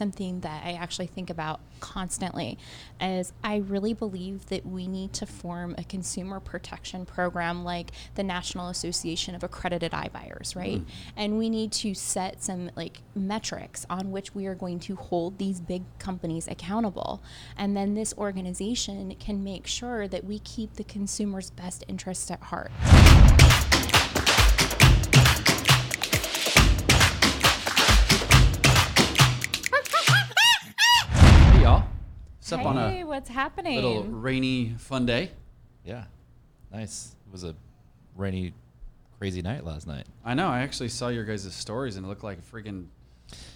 something that I actually think about constantly. Is I really believe that we need to form a consumer protection program like the National Association of Accredited iBuyers, right? Mm-hmm. And we need to set some like metrics on which we are going to hold these big companies accountable. And then this organization can make sure that we keep the consumer's best interest at heart. What's up on hey, a what's happening? little rainy fun day? Yeah, nice. It was a rainy, crazy night last night. I know. I actually saw your guys' stories and it looked like a freaking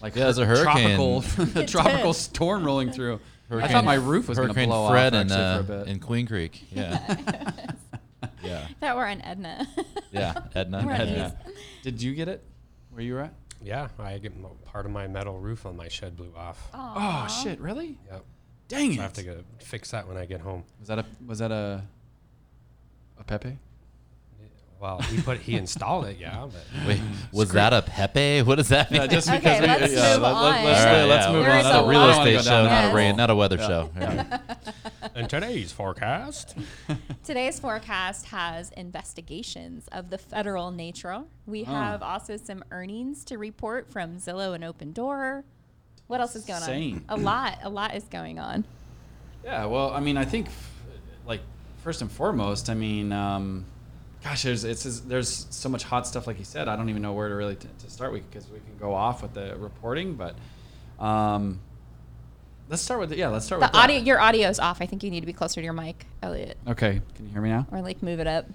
like Yeah, it was a hurricane. tropical a tropical did. storm rolling through. I thought my roof was going to blow Fred off in, actually uh, for a bit. in Queen Creek. Yeah, yeah, that were on Edna. yeah. Edna. Right. Edna. Did you get it? Where you were at? Yeah, I get part of my metal roof on my shed blew off. Oh shit! Really? Yep. Dang it! I have to go fix that when I get home. Was that a was that a a Pepe? Well, he put he installed it, yeah. But Wait, was that a Pepe? What does that mean? Yeah, just Okay, because we, let's yeah, move let, on. Let, let's, All right, let's yeah, move on. is I a don't- a I real don't wanna go estate show, down not a rain, not a weather Yeah. show. Yeah. in today's forecast, Today's forecast has investigations of the federal nature. We Oh. have also some earnings to report from Zillow and Open Door. What else is going Insane. on? A lot. A lot is going on. Yeah, well, I mean, I think, f- like, first and foremost, I mean, um, gosh, there's it's just- there's so much hot stuff, like you said. I don't even know where to really t- to start with because we can go off with the reporting, but um, let's start with the, yeah, let's start The with that. audio, your audio's off. I think you need to be closer to your mic, Elliot, Okay, can you hear me now? or like move it up.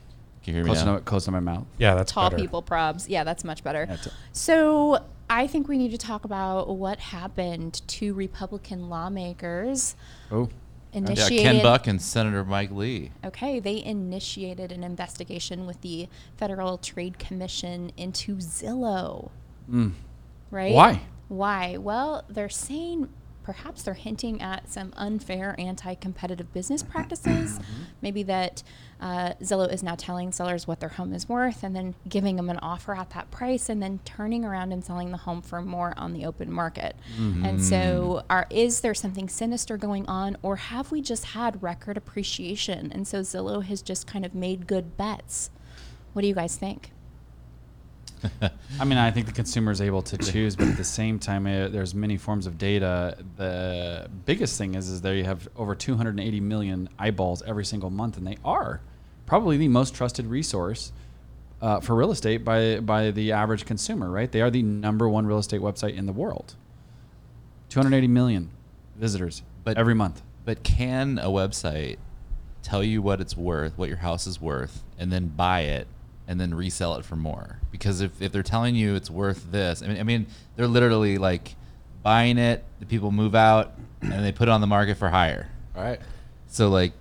Can you hear me Close now? to, close to my mouth. yeah, that's Tall better. people probs. Yeah, that's much better. Yeah, t- So I think we need to talk about what happened to Republican lawmakers Oh, Yeah. Ken Buck and Senator Mike Lee. Okay, they initiated an investigation with the Federal Trade Commission into Zillow. mm. Right? Why? Why? Well, they're saying perhaps they're hinting at some unfair anti competitive business practices. Maybe that uh, Zillow is now telling sellers what their home is worth and then giving them an offer at that price and then turning around and selling the home for more on the open market. And so, are, is there something sinister going on or have we just had record appreciation? And so, Zillow has just kind of made good bets. What do you guys think? I mean, I think the consumer is able to choose, but at the same time, uh, there's many forms of data. The biggest thing is, is you have over 280 million eyeballs every single month, and they are probably the most trusted resource uh, for real estate by by the average consumer. Right? They are the number one real estate website in the world. 280 million visitors But- every month. But can a website tell you what it's worth, what your house is worth, and then buy it and then resell it for more? Because if, if they're telling you it's worth this, I mean, I mean, they're literally like buying it, the people move out, and they put it on the market for higher. All right. So like,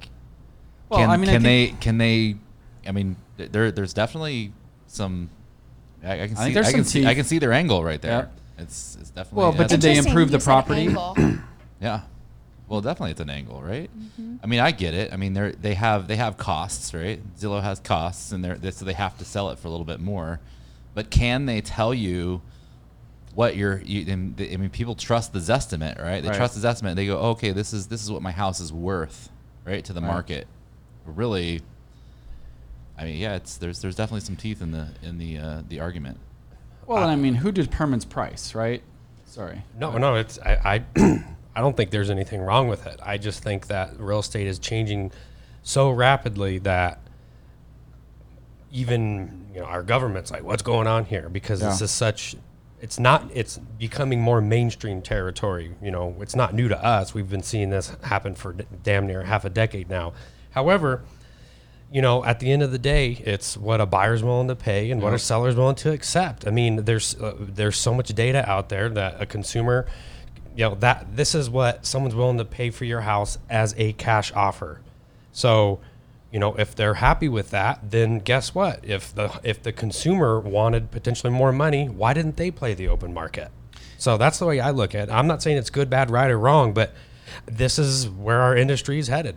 Well, can, I mean, can think- they can they? I mean, there there's definitely some. I, I can I see. think there's I can some see. I can see their angle right there. Yep. It's it's definitely. Well, but did they improve the property? Yeah. Well, definitely it's an angle, right? Mm-hmm. I mean, I get it. I mean, they they have they have costs, right? Zillow has costs, and they're they, so they have to sell it for a little bit more. But can they tell you what your? You, and I mean, people trust the Zestimate, right? They Right. trust the Zestimate. They go, okay, this is this is what my house is worth, right, to the Right. market. Really, I mean, yeah, it's there's there's definitely some teeth in the in the uh, the argument. Well, and I mean, who determines price, right? Sorry. No, no, it's I, I I don't think there's anything wrong with it. I just think that real estate is changing so rapidly that even you know our government's like, what's going on here? Because this is such. It's not. It's becoming more mainstream territory. You know, it's not new to us. We've been seeing this happen for d- damn near half a decade now. However, you know, at the end of the day, it's what a buyer's willing to pay and what a seller's willing to accept. I mean, there's uh, there's so much data out there that a consumer, you know, that this is what someone's willing to pay for your house as a cash offer. So, you know, if they're happy with that, then guess what? If the if the consumer wanted potentially more money, why didn't they play the open market? So that's the way I look at it. I'm not saying it's good, bad, right, or wrong, but this is where our industry is headed.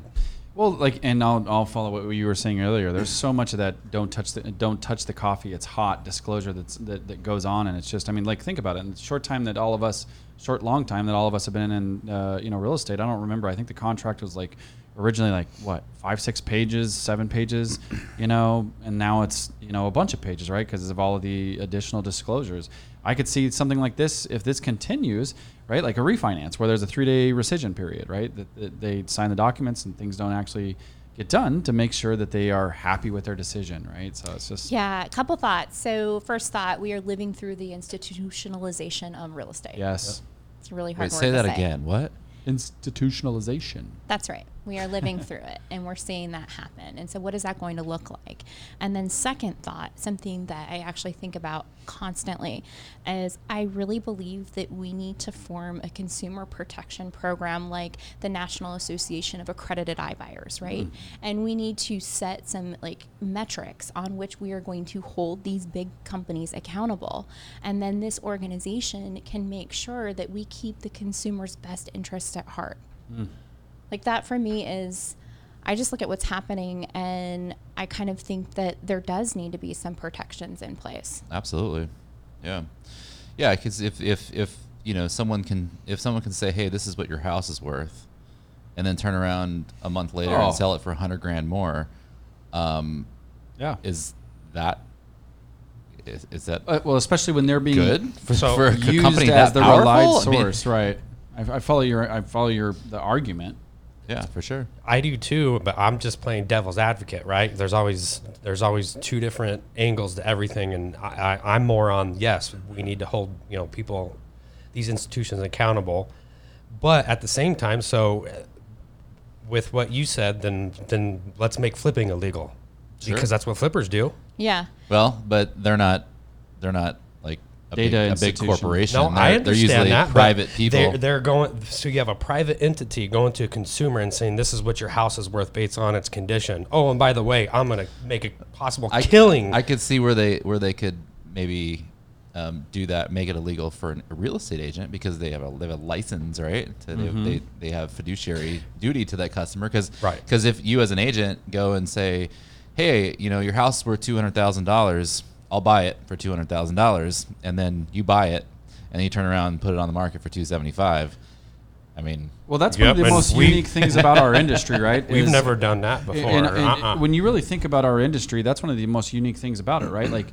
Well, like, and I'll, I'll follow what you were saying earlier. There's so much of that don't touch the don't touch the coffee. It's hot disclosure that's that, that goes on, and it's just I mean, like, think about it. In the short time that all of us, short long time that all of us have been in, uh, you know, real estate. I don't remember. I think the contract was like originally like what five, six pages, seven pages, you know, and now it's you know a bunch of pages, right? Because of all of the additional disclosures. I could see something like this if this continues, right? Like a refinance where there's a three day rescission period, right? That, that they sign the documents and things don't actually get done to make sure that they are happy with their decision, right? So it's just Yeah, a couple thoughts. So, first thought, we are living through the institutionalization of real estate. yes, It's really hard Wait, word say to that say. again. What? institutionalization. That's right. We are living through it and we're seeing that happen. And so, what is that going to look like? And then, second thought, something that I actually think about constantly is I really believe that we need to form a consumer protection program like the National Association of Accredited iBuyers, right? Mm-hmm. And we need to set some like metrics on which we are going to hold these big companies accountable. And then this organization can make sure that we keep the consumer's best interests at heart. Mm. Like that for me is I just look at what's happening and I kind of think that there does need to be some protections in place. Absolutely. Yeah. Yeah, because if, if, if, you know, someone can, if someone can say, hey, this is what your house is worth, and then turn around a month later Oh. and sell it for a hundred grand more, um, Yeah. is that, is, is that Uh, well, especially when they're being good for, So for a used company as that the powerful? relied I mean, source, right? I, I follow your I follow your the argument. Yeah, for sure. I do too, but I'm just playing devil's advocate, right? There's always there's always two different angles to everything, and I, I, I'm more on yes, we need to hold you know people, these institutions accountable, but at the same time, so uh, with what you said, then then let's make flipping illegal, Sure. because that's what flippers do. Yeah. Well, but they're not, they're not like a, Data big, a big corporation. No, they're, I they're understand usually that. private people. They're, they're going. So you have a private entity going to a consumer and saying, "This is what your house is worth based on its condition." Oh, and by the way, I'm going to make a possible I, killing. I could see where they where they could maybe um, do that, make it illegal for an, a real estate agent because they have a they have a license, right? To, they, Mm-hmm. they they have fiduciary duty to that customer because Right. Because if you as an agent go and say, "Hey, you know your house is worth two hundred thousand dollars," I'll buy it for two hundred thousand dollars, and then you buy it, and then you turn around and put it on the market for two seventy five. I mean, Well, that's Yep, one of the most we- unique things about our industry, right? We've is- never done that before. And, and uh-uh. when you really think about our industry, that's one of the most unique things about it, right? Like,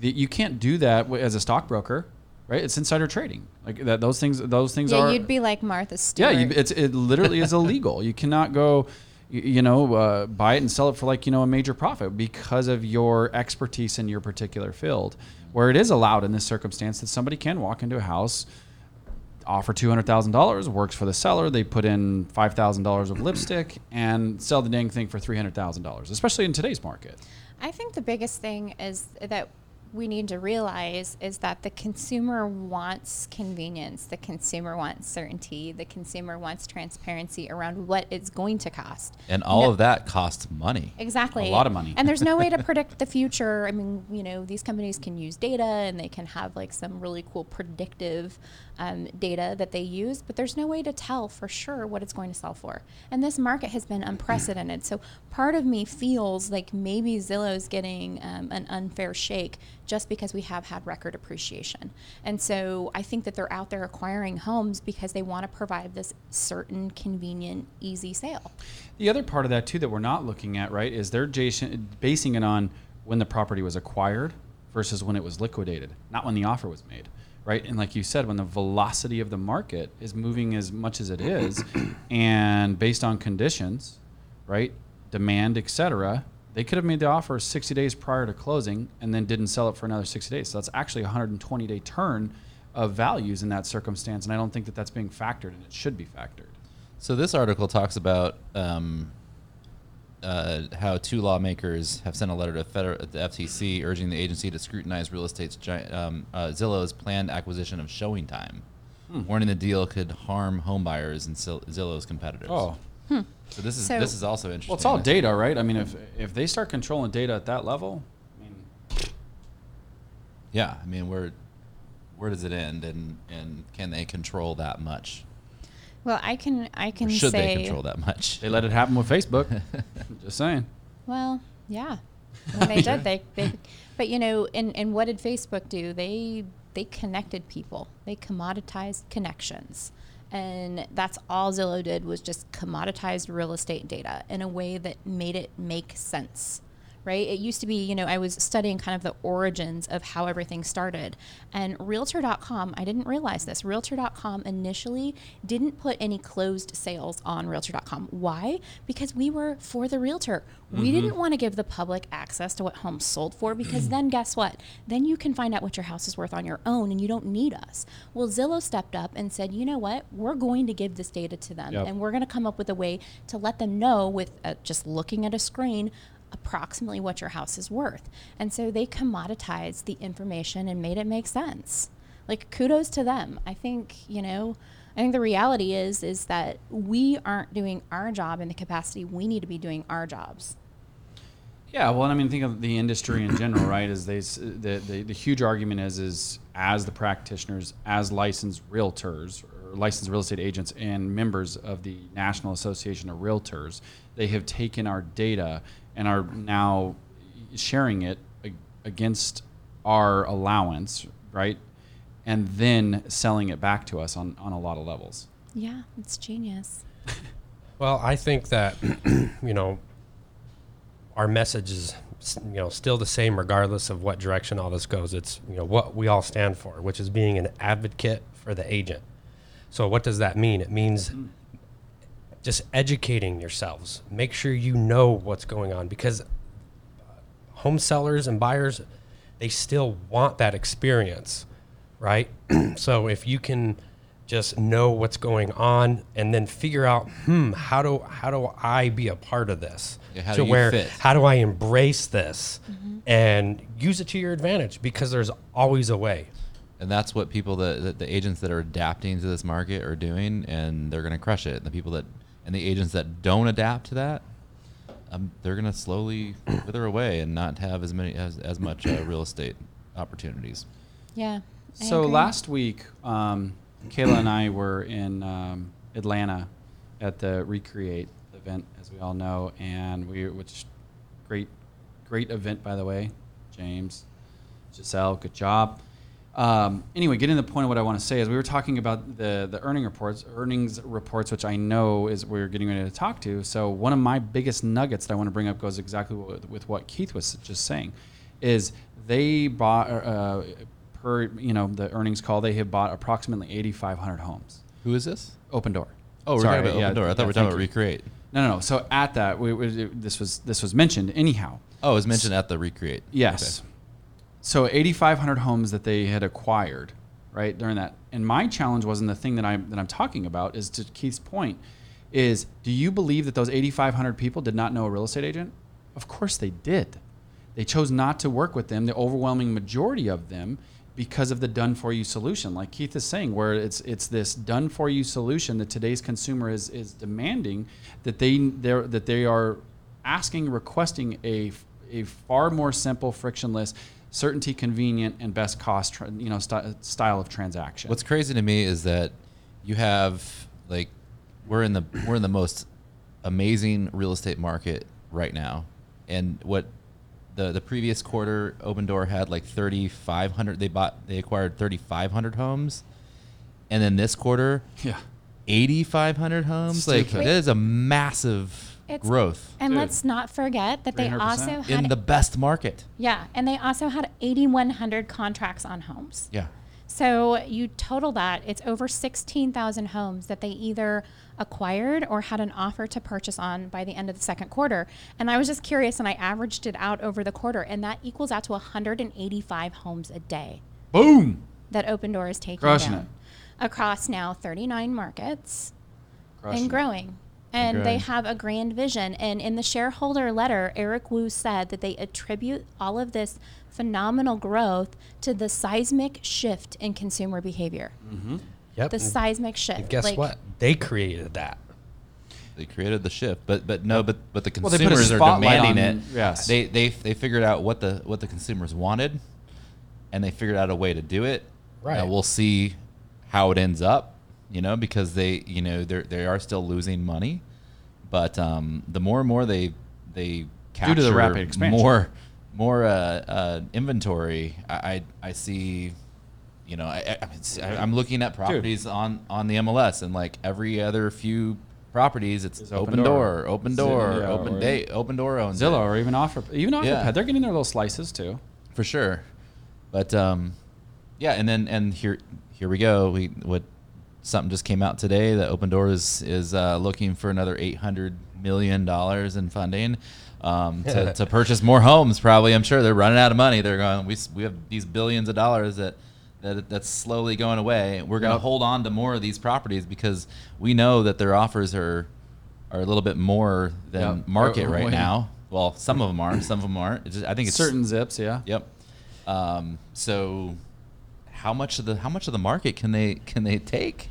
the, you can't do that as a stockbroker, right? It's insider trading. Like that, those things, those things Yeah, are. you'd be like Martha yeah, Stewart. you, it's it literally is illegal. You cannot go, you, you know, uh, buy it and sell it for like you know a major profit because of your expertise in your particular field. Where it is allowed in this circumstance that somebody can walk into a house, offer two hundred thousand dollars, works for the seller. They put in five thousand dollars of lipstick and sell the dang thing for three hundred thousand dollars, especially in today's market. I think the biggest thing is that we need to realize is that the consumer wants convenience, the consumer wants certainty, the consumer wants transparency around what it's going to cost. and all No- of that costs money. Exactly. A lot of money. And there's no way to predict the future. I mean, you know, these companies can use data and they can have like some really cool predictive um, data that they use, but there's no way to tell for sure what it's going to sell for. And this market has been unprecedented. So part of me feels like maybe Zillow's getting um, an unfair shake just because we have had record appreciation. And so I think that they're out there acquiring homes because they want to provide this certain, convenient, easy sale. The other part of that too that we're not looking at, right, is they're basing it on when the property was acquired versus when it was liquidated, not when the offer was made, right? And like you said, when the velocity of the market is moving as much as it is, and based on conditions, right, demand, etc., they could have made the offer 60 days prior to closing and then didn't sell it for another 60 days. So that's actually a 120 day turn of values in that circumstance, and I don't think that that's being factored, and it should be factored. So this article talks about um, uh, how two lawmakers have sent a letter to federal, the FTC urging the agency to scrutinize real estate's giant, um, uh, Zillow's planned acquisition of ShowingTime, warning the deal could harm homebuyers and Zillow's competitors. Oh, so this is So- this is also interesting. Well, it's all data, right? I mean, if if they start controlling data at that level, I mean, Yeah, I mean, where where does it end, and and can they control that much? Well, I can I can Should say they control that much? They let it happen with Facebook. Just saying. Well, yeah. When they did, they, they but you know, and, and what did Facebook do? They they connected people. They commoditized connections. And that's all Zillow did was just commoditized real estate data in a way that made it make sense. Right? It used to be, you know, I was studying kind of the origins of how everything started. And realtor.com, I didn't realize this. Realtor.com initially didn't put any closed sales on realtor.com. Why? Because we were for the realtor. We didn't want to give the public access to what homes sold for because then guess what? Then you can find out what your house is worth on your own and you don't need us. Well, Zillow stepped up and said, you know what? We're going to give this data to them Yep. and we're going to come up with a way to let them know with uh, just looking at a screen approximately what your house is worth. And so they commoditized the information and made it make sense. Like kudos to them. I think, you know, I think the reality is is that we aren't doing our job in the capacity we need to be doing our jobs. Yeah, well, I mean, think of the industry in general, right? Is they the, the the huge argument is is as the practitioners, as licensed realtors or licensed real estate agents and members of the National Association of Realtors, they have taken our data and are now sharing it against our allowance, right? And then selling it back to us on, on a lot of levels. Yeah, it's genius. Well, I think that you know our message is you know still the same regardless of what direction all this goes. It's you know what we all stand for, which is being an advocate for the agent. So what does that mean? It means mm. Just educating yourselves. Make sure you know what's going on because uh, home sellers and buyers they still want that experience, right? so if you can just know what's going on and then figure out, hmm, how do how do I be a part of this? Yeah, how to do you where fit? how do I embrace this and use it to your advantage because there's always a way. And that's what people that, that the agents that are adapting to this market are doing, and they're going to crush it. And the people that and the agents that don't adapt to that, um, they're going to slowly wither away and not have as many as as much uh, real estate opportunities. Yeah. I So agree. last week, um, Kayla and I were in um, Atlanta at the Recreate event, as we all know, and we, which great, great event by the way, James, Giselle, good job. Um, anyway, getting to the point of what I want to say is we were talking about the the earning reports, earnings reports, which I know is we're getting ready to talk to. So one of my biggest nuggets that I want to bring up goes exactly with, with what Keith was just saying, is they bought uh, per you know the earnings call they have bought approximately 8,500 homes. Who is this? Open door. Oh, we're Sorry, talking about yeah, Open Door. I thought yeah, we were talking about. Recreate. No, no, no. So at that, we, we, this was this was mentioned anyhow. Oh, it was mentioned at the Recreate. Yes. Okay. So 8,500 homes that they had acquired, right during that. And my challenge wasn't the thing that I'm that I'm talking about. Is to Keith's point, is do you believe that those 8,500 people did not know a real estate agent? Of course they did. They chose not to work with them. The overwhelming majority of them because of the done for you solution like Keith is saying where it's it's this done for you solution that today's consumer is is demanding that they that they are asking requesting a a far more simple frictionless certainty convenient and best cost, you know st- style of transaction What's crazy to me is that you have like we're in the we're in the most amazing real estate market right now, and what the the previous quarter Open Door had like 3,500. They bought they acquired 3,500 homes, and then this quarter yeah 8,500 homes. Like Stupid. that is a massive It's- growth And Dude. let's not forget that they 300%. also had in the best market. yeah, and they also had 8100 contracts on homes. Yeah. So you total that, it's over 16,000 homes that they either acquired or had an offer to purchase on by the end of the second quarter. And I was just curious and I averaged it out over the quarter and that equals out to 185 homes a day boom that Open Door is taking Crushing down it. across now 39 markets Crushing and it. Growing. And they have a grand vision. And in the shareholder letter, Eric Wu said that they attribute all of this phenomenal growth to the seismic shift in consumer behavior. Mm-hmm. Yep. The and- seismic shift. and guess Like, what? They created that. They created the shift, but but no, but but the Well, they put a consumers are demanding on- it. yes. They they they figured out what the what the consumers wanted, and they figured out a way to do it. Right. Now we'll see how it ends up, you know, because they, you know, they they are still losing money, but um, the more and more they they capture Due to the rapid expansion. more more uh, uh, inventory, I, I I see. You know, I, I, I'm looking at properties on on the MLS, and like every other few properties, it's It's open, Open door, Door. open door, open date, open door owns it. Zillow or even offer even OfferPad, Yeah. they're getting their little slices too. for sure. But um, yeah, and then and here here we go. We what something just came out today that Open Doors is uh, looking for another eight hundred million dollars in funding. Um, to, to purchase more homes, probably. I'm sure they're running out of money. They're going. We, we have these billions of dollars that that that's slowly going away. We're going to Yep. hold on to more of these properties because we know that their offers are are a little bit more than Yep. market Uh, right now. Well, some of them are, some of them aren't. Just, I think it's Certain zips, yeah. Yep. Um, so, how much of the how much of the market can they can they take?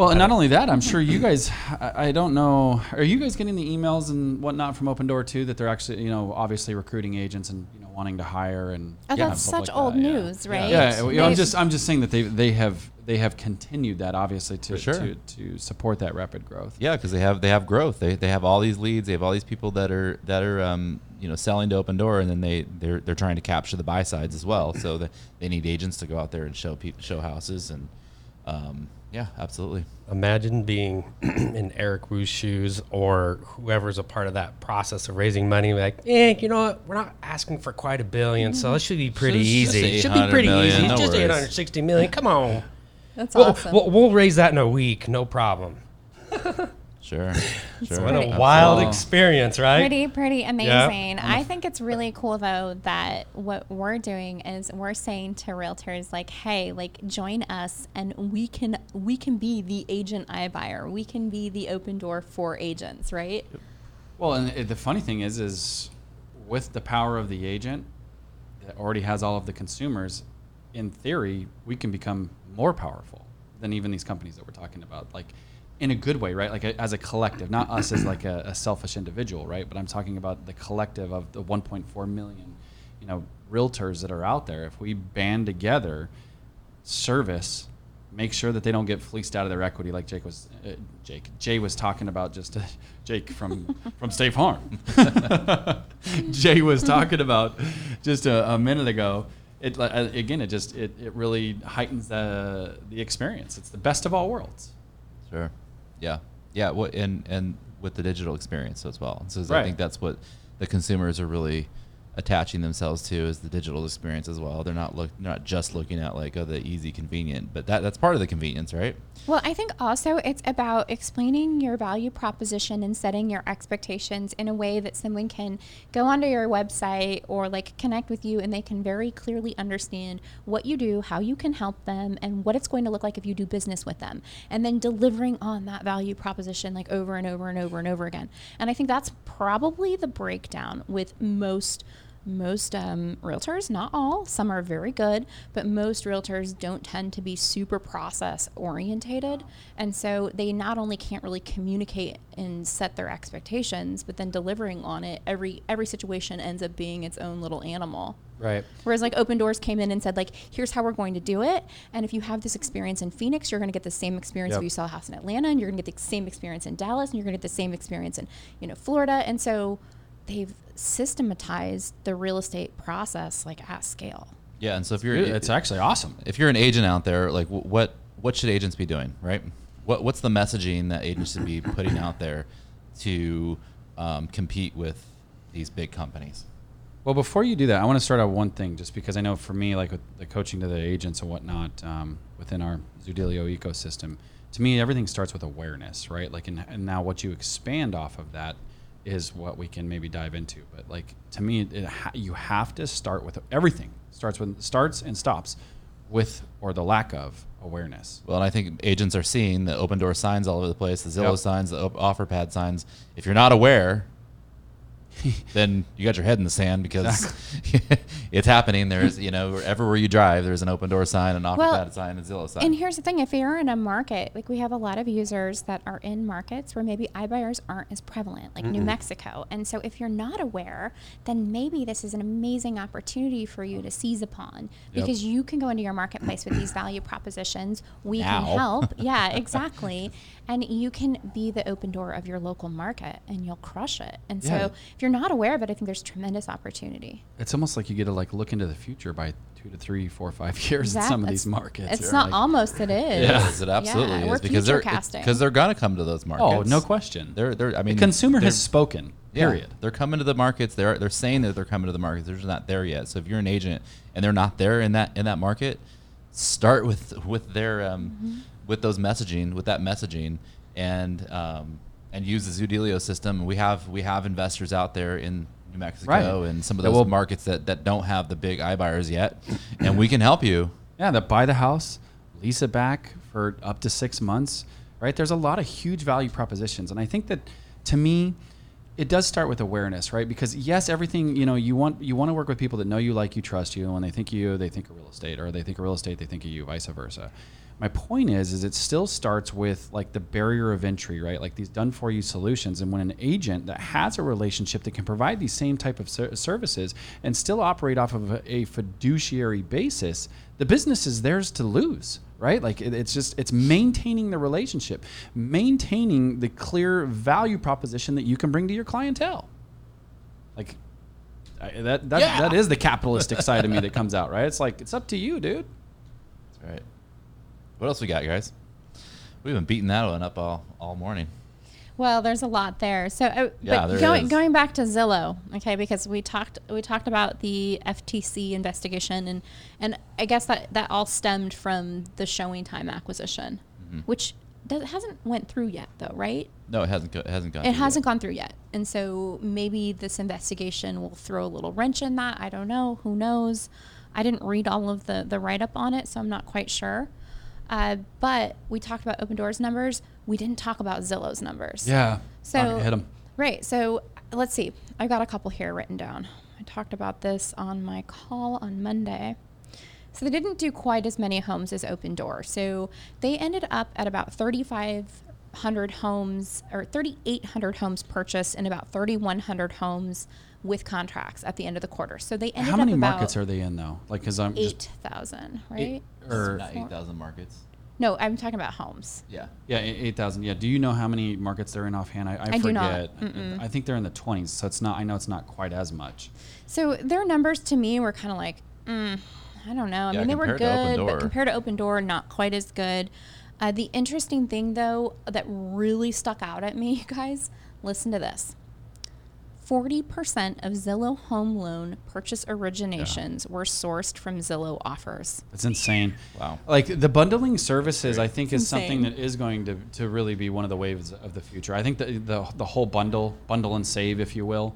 Well, and not only that, I'm sure you guys. I, I don't know. Are you guys getting the emails and whatnot from Open Door too? That they're actually, you know, obviously recruiting agents and you know wanting to hire and. Oh, yeah, that's stuff such like old that, yeah. news, right? Yeah, you know, I'm just I'm just saying that they they have they have continued that obviously to sure. to, to support that rapid growth. Yeah, because they have they have growth. They, they have all these leads. They have all these people that are that are um, you know selling to Open Door, and then they they're they're trying to capture the buy sides as well. So that they need agents to go out there and show people show houses and um, yeah, absolutely. Imagine being in Eric Wu's shoes or whoever's a part of that process of raising money. Like, eh, you know what? We're not asking for quite a billion, so it should be pretty it's easy. It should be pretty million, easy. no just worries. 860 million. Come on. That's We'll, awesome. we'll, we'll raise that in a week. No problem. Sure, sure. What a wild Wow. experience, right? Pretty, pretty amazing. I mm. think it's really cool though that what we're doing is we're saying to realtors like, hey, like join us and we can we can be the agent iBuyer. We can be the open door for agents, right? Well, and uh, the funny thing is, is with the power of the agent that already has all of the consumers, in theory, we can become more powerful than even these companies that we're talking about. Like, in a good way, right? Like a, as a collective, not us as like a, a selfish individual, right? But I'm talking about the collective of the 1.4 million, you know, realtors that are out there. If we band together, service, make sure that they don't get fleeced out of their equity, like Jake was, uh, Jake, Jay was talking about. Just uh, Jake from from State Farm. Jay was talking about just a, a minute ago. It uh, again, it just it, it really heightens the the experience. It's the best of all worlds. Sure. Yeah. Yeah. What and and with the digital experience as well. So I think that's what the consumers are really attaching themselves to is the digital experience as well. They're not look not just looking at like oh the easy convenient, but that that's part of the convenience, right? Well, I think also it's about explaining your value proposition and setting your expectations in a way that someone can go onto your website or like connect with you and they can very clearly understand what you do, how you can help them, and what it's going to look like if you do business with them. And then delivering on that value proposition like over and over and over and over again. And I think that's probably the breakdown with most most um, realtors, not all, some are very good, but most realtors don't tend to be super process orientated. And so they not only can't really communicate and set their expectations, but then delivering on it, every every situation ends up being its own little animal. Right. Whereas like Open Doors came in and said like, here's how we're going to do it. And if you have this experience in Phoenix, you're going to get the same experience Yep. if you sell a house in Atlanta, and you're going to get the same experience in Dallas, and you're going to get the same experience in you know Florida. And so they've systematized the real estate process like at scale. Yeah. And so if you're It's actually awesome. if you're an agent out there, like what what should agents be doing, right? What what's the messaging that agents should be putting out there to um, compete with these big companies? Well, before you do that, I want to start out one thing, just because I know for me, like with the coaching to the agents and whatnot um, within our Zoodealio ecosystem, to me, everything starts with awareness, right? Like, and, and now what you expand off of that is what we can maybe dive into. But like to me, it ha- you have to start with everything. Starts with starts and stops with or the lack of awareness. Well, and I think agents are seeing the open door signs all over the place, the Zillow Yep. signs, the op- offer pad signs. If you're not aware, then you got your head in the sand because it's happening. There's, you know, everywhere you drive, there's an open door sign, an offer Well, pad sign, a Zillow sign. And here's the thing: if you're in a market, like we have a lot of users that are in markets where maybe iBuyers aren't as prevalent, like New Mexico. And so, if you're not aware, then maybe this is an amazing opportunity for you to seize upon Yep. because you can go into your marketplace with these value propositions. We Now. can help. Yeah, exactly. And you can be the open door of your local market, and you'll crush it. And so, Yeah. if you're not aware of it, I think there's tremendous opportunity. It's almost like you get to like look into the future by two to three, four, five years in some of these markets. It's not like, almost. It is. It Yeah. is. It absolutely Yeah, is we're because they're because they're gonna come to those markets. Oh, no question. They're they're. I mean, the consumer has spoken. Yeah, Period. they're coming to the markets. They're they're saying that they're coming to the markets. They're just not there yet. So if you're an agent and they're not there in that in that market, start with with their um, Mm-hmm. With those messaging with that messaging and um, and use the Zoodealio system. We have we have investors out there in New Mexico Right. and some of those markets that that don't have the big iBuyers yet, and we can help you. Yeah, that buy the house, lease it back for up to six months, right? There's a lot of huge value propositions. And I think that to me, it does start with awareness, right? Because yes, everything, you know, you want you want to work with people that know you, like you, trust you, and when they think of you, they think of real estate, or they think of real estate, they think of you, vice versa. My point is, is it still starts with like the barrier of entry, right? Like these done for you solutions. And when an agent that has a relationship that can provide these same type of ser- services and still operate off of a, a fiduciary basis, the business is theirs to lose, right? Like it, it's just it's maintaining the relationship, maintaining the clear value proposition that you can bring to your clientele. Like I, that that, Yeah. that is the capitalistic side of me that comes out, right? It's like it's up to you, dude. That's right. What else we got, guys? We've been beating that one up all all morning. Well, there's a lot there. So, uh, Yeah, but there going is. going back to Zillow, okay, because we talked we talked about the FTC investigation, and and I guess that that all stemmed from the ShowingTime acquisition, Mm-hmm. which does, hasn't went through yet, though, right? No, it hasn't. Go, it hasn't gone. It through hasn't yet. gone through yet, and so maybe this investigation will throw a little wrench in that. I don't know. Who knows? I didn't read all of the the write up on it, so I'm not quite sure. Uh, but we talked about Open Doors numbers. We didn't talk about Zillow's numbers. Yeah. So hit them. Right. So let's see. I got a couple here written down. I talked about this on my call on Monday. So they didn't do quite as many homes as Open Door. So they ended up at about 3,500 homes or 3,800 homes purchased and about 3,100 homes with contracts at the end of the quarter. So they ended up about How many up about markets are they in though? Like, cause I'm 8,000, right? Eight- or Not eight thousand markets. no, I'm talking about homes. Yeah. yeah, eight thousand. Yeah. Do you know how many markets they're in offhand? I, I, I do not. forget. Mm-mm. I think they're in the twenties, so it's not. I know it's not quite as much. So their numbers to me were kind of like, mm, I don't know. I Yeah, mean, they were compared to good, but compared to Open Door, not quite as good. Uh, the interesting thing, though, that really stuck out at me, you guys, listen to this. 40% of Zillow home loan purchase originations were sourced from Zillow offers. It's insane. Wow. Like the bundling services, I think is something that is going to, to really be one of the waves of the future. I think the, the the whole bundle, bundle and save, if you will,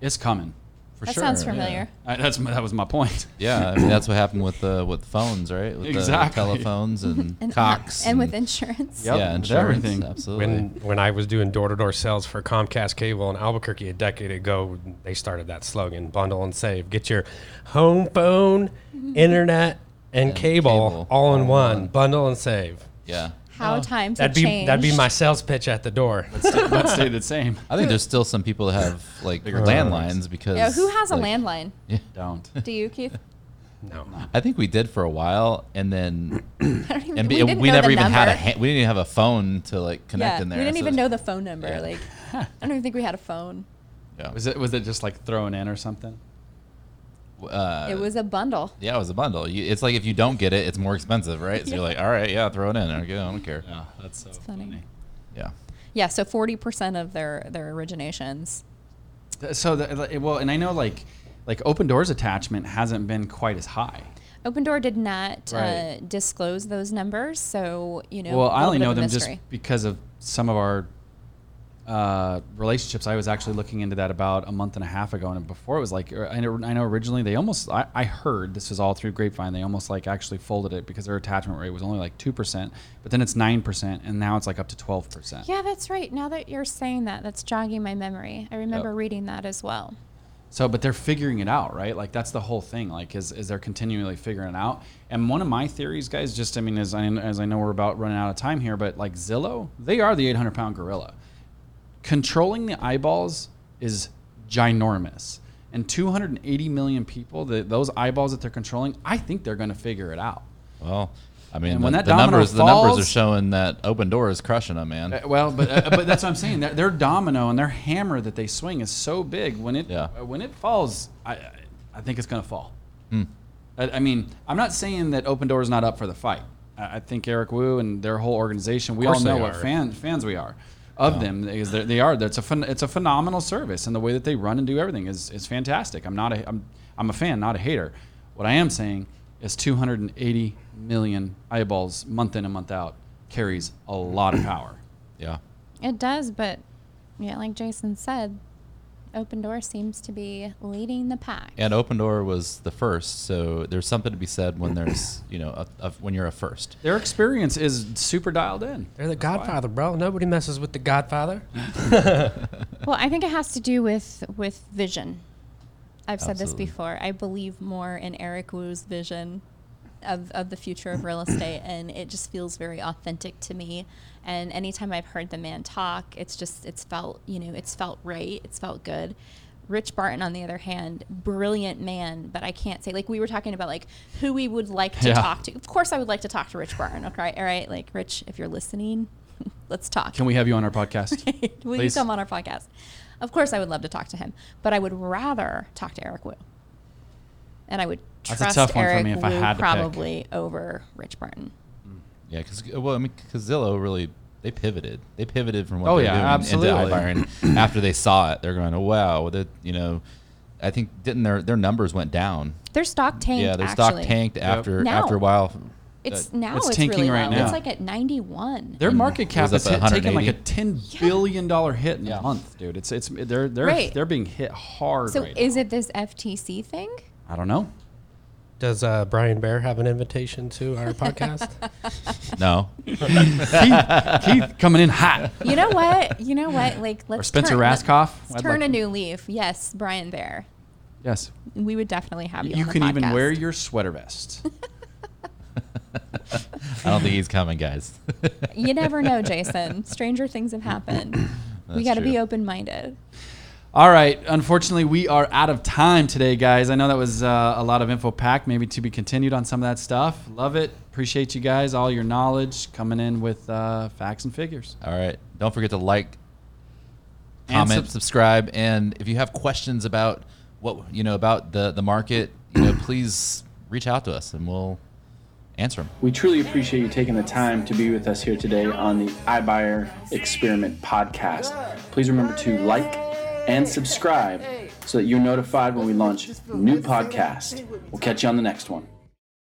is coming. For that sure. sounds yeah. familiar. I, that's my- that was my point. Yeah, I mean that's what happened with the with phones, right? With Exactly. the telephones and, And, Cox and, with insurance. Yep, yeah, insurance, everything. Absolutely. When when I was doing door to door sales for Comcast Cable in Albuquerque a decade ago, they started that slogan: bundle and save. Get your home phone, mm-hmm. internet, and, And cable, cable all in all one. one. Bundle and save. yeah. How Oh, times That'd have be changed. that'd be my sales pitch at the door. that stayed the same. I think there's still some people that have like Bigger landlines because Yeah, who has a landline? Yeah. Don't. Do you, Keith? No. I think we did for a while, and then even, and we, we, we never the even had a number. ha- we didn't even have a phone to like connect yeah, in there. We didn't so even it's- know the phone number. Yeah. Like, I don't even think we had a phone. Yeah. Was it was it just like thrown in or something? Uh, it was a bundle. Yeah, it was a bundle. You, it's like if you don't get it, it's more expensive, right? So Yeah. you're like, all right, yeah, throw it in. Okay, I don't care. Yeah, that's so funny. funny. Yeah. Yeah, so forty percent of their their originations. So the, well, and I know like like open doors attachment hasn't been quite as high. Open Door did not uh, disclose those numbers, so you know. well, I only know of a them just because of some of our uh, relationships, I was actually looking into that about a month and a half ago, and before it was like I know, I know originally they almost I, I heard this is all through grapevine they almost like actually folded it because their attachment rate was only like two percent, but then it's nine percent, and now it's like up to twelve percent. Yeah, that's right. Now that you're saying that, that's jogging my memory. I remember Yep. reading that as well. So, but they're figuring it out, right? Like that's the whole thing. Like, is, is they're continually figuring it out. And one of my theories, guys, just I mean, as I as I know we're about running out of time here, but like Zillow, they are the 800 pound gorilla. Controlling the eyeballs is ginormous, and 280 million people, the, those eyeballs that they're controlling, I think they're going to figure it out. Well, I mean, And the, when that the numbers the numbers are showing that Open Door is crushing them, man. Uh, well, but uh, but that's what I'm saying. Their, their domino and their hammer that they swing is so big. When it Yeah. uh, when it falls, I I- think it's going to fall. Hmm. I, I mean, I'm not saying that Open Door is not up for the fight. I, I think Eric Wu and their whole organization. We all know what fan, fans we are of them. Is they're- they are. It's a phen- it's a phenomenal service, and the way that they run and do everything is is fantastic. I'm not a I'm I'm a fan, not a hater. What I am saying is 280 million eyeballs month in and month out carries a lot of power. Yeah. It does, but yeah, like Jason said, Open Door seems to be leading the pack. And Open Door was the first, so there's something to be said when there's you know a, a, when you're a first. Their experience is super dialed in. They're the Godfather, bro. Nobody messes with the Godfather. Well, I think it has to do with with vision. I've said Absolutely. this before. I believe more in Eric Wu's vision of, of the future of real estate, and it just feels very authentic to me. And anytime I've heard the man talk, it's just it's felt you know it's felt right. It's felt good. Rich Barton, on the other hand, brilliant man, but I can't say like we were talking about like who we would like to Yeah. talk to. Of course, I would like to talk to Rich Barton. Okay, all right, like Rich, if you're listening, let's talk. Can we have you on our podcast? Will you Please. come on our podcast? Of course, I would love to talk to him, but I would rather talk to Eric Wu. And I would That's a trust tough one for Eric me if I Wu had to pick. probably over Rich Barton. Yeah, because well, I mean, because Zillow really they pivoted. They pivoted from what Oh, they're yeah, doing absolutely. into iBuyer. after they saw it, they're going, "Oh wow!" That you know, I think didn't their their numbers went down. Their stock tanked. yeah, their actually. stock tanked after Now. after a while. It's Uh, now it's it's, tanking really right low. now. It's like at 91. Their market cap is hit, taking like a 180. ten billion dollar hit in a month, dude. It's it's they're they're Right. they're being hit hard. so right is now. it this FTC thing? I don't know. Does uh, Brian Bair have an invitation to our podcast? No, Keith, Keith coming in hot. You know what? You know what? Like let's Or Spencer turn, Rascoff. Let's I'd turn like- a new leaf. Yes, Brian Bair. Yes, We would definitely have you. you on the can even podcast. wear your sweater vest. I don't think he's coming, guys. You never know, Jason. Stranger things have happened. we That's got to be open minded. All right. Unfortunately, we are out of time today, guys. I know that was uh, a lot of info packed, maybe to be continued on some of that stuff. Love it. Appreciate you guys, all your knowledge coming in with uh, facts and figures. All right, don't forget to like, And comment, sub- subscribe, and if you have questions about what you know about the the market, you know, please reach out to us and we'll answer them. We truly appreciate you taking the time to be with us here today on the iBuyer Experiment podcast. Please remember to like and subscribe so that you're notified when we launch new podcasts. We'll catch you on the next one.